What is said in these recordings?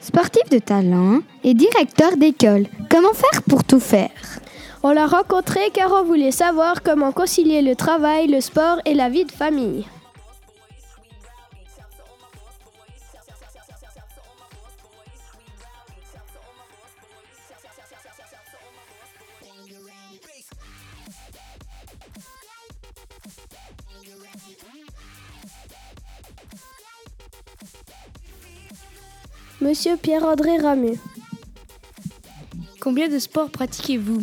Sportif de talent et directeur d'école, comment faire pour tout faire? On l'a rencontré car on voulait savoir comment concilier le travail, le sport et la vie de famille. Monsieur Pierre-André Ramu. Combien de sports pratiquez-vous?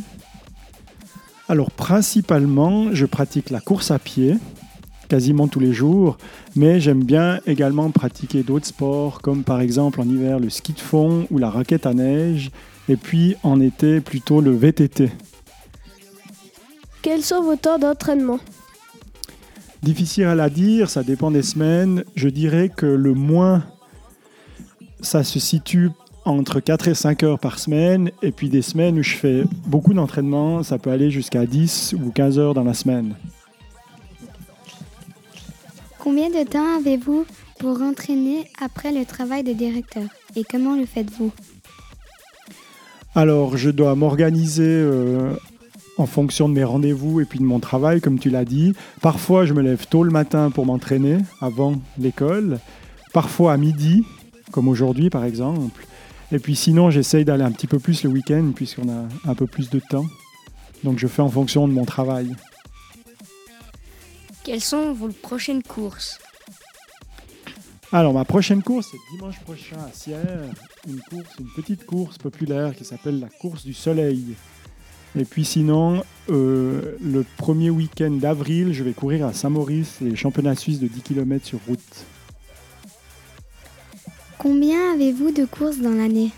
Alors principalement, je pratique la course à pied quasiment tous les jours, mais j'aime bien également pratiquer d'autres sports comme par exemple en hiver le ski de fond ou la raquette à neige, et puis en été plutôt le VTT. Quels sont vos temps d'entraînement? Difficile à la dire, ça dépend des semaines. Je dirais que le moins, ça se situe entre 4 et 5 heures par semaine. Et puis des semaines où je fais beaucoup d'entraînement, ça peut aller jusqu'à 10 ou 15 heures dans la semaine. Combien de temps avez-vous pour entraîner après le travail de directeur? Et comment le faites-vous? Alors, je dois m'organiser euh, en fonction de mes rendez-vous et puis de mon travail, comme tu l'as dit. Parfois, je me lève tôt le matin pour m'entraîner avant l'école. Parfois à midi, comme aujourd'hui par exemple. Et puis sinon, j'essaye d'aller un petit peu plus le week-end puisqu'on a un peu plus de temps. Donc je fais en fonction de mon travail. Quelles sont vos prochaines courses? Alors ma prochaine course, c'est dimanche prochain à Sierre. Une course, une petite course populaire qui s'appelle la course du soleil. Et puis sinon, euh, le premier week-end d'avril, je vais courir à Saint-Maurice les championnats suisses de 10 km sur route. Combien avez-vous de courses dans l'année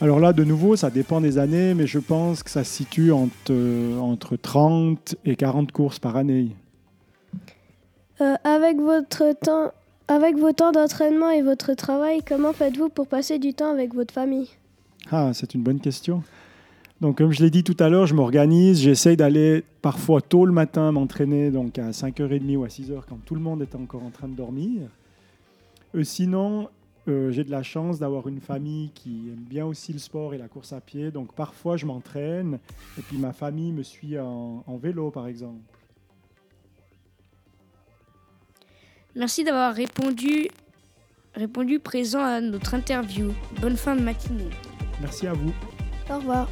Alors là, de nouveau, ça dépend des années, mais je pense que ça se situe entre, euh, entre 30 et 40 courses par année. Euh, avec, votre temps, avec vos temps d'entraînement et votre travail, comment faites-vous pour passer du temps avec votre famille? Ah, c'est une bonne question. Donc, comme je l'ai dit tout à l'heure, je m'organise. J'essaye d'aller parfois tôt le matin m'entraîner, donc à 5h30 ou à 6h quand tout le monde est encore en train de dormir. Euh, sinon, euh, j'ai de la chance d'avoir une famille qui aime bien aussi le sport et la course à pied. Donc, parfois, je m'entraîne et puis ma famille me suit en, en vélo, par exemple. Merci d'avoir répondu, répondu présent à notre interview. Bonne fin de matinée. Merci à vous. Au revoir.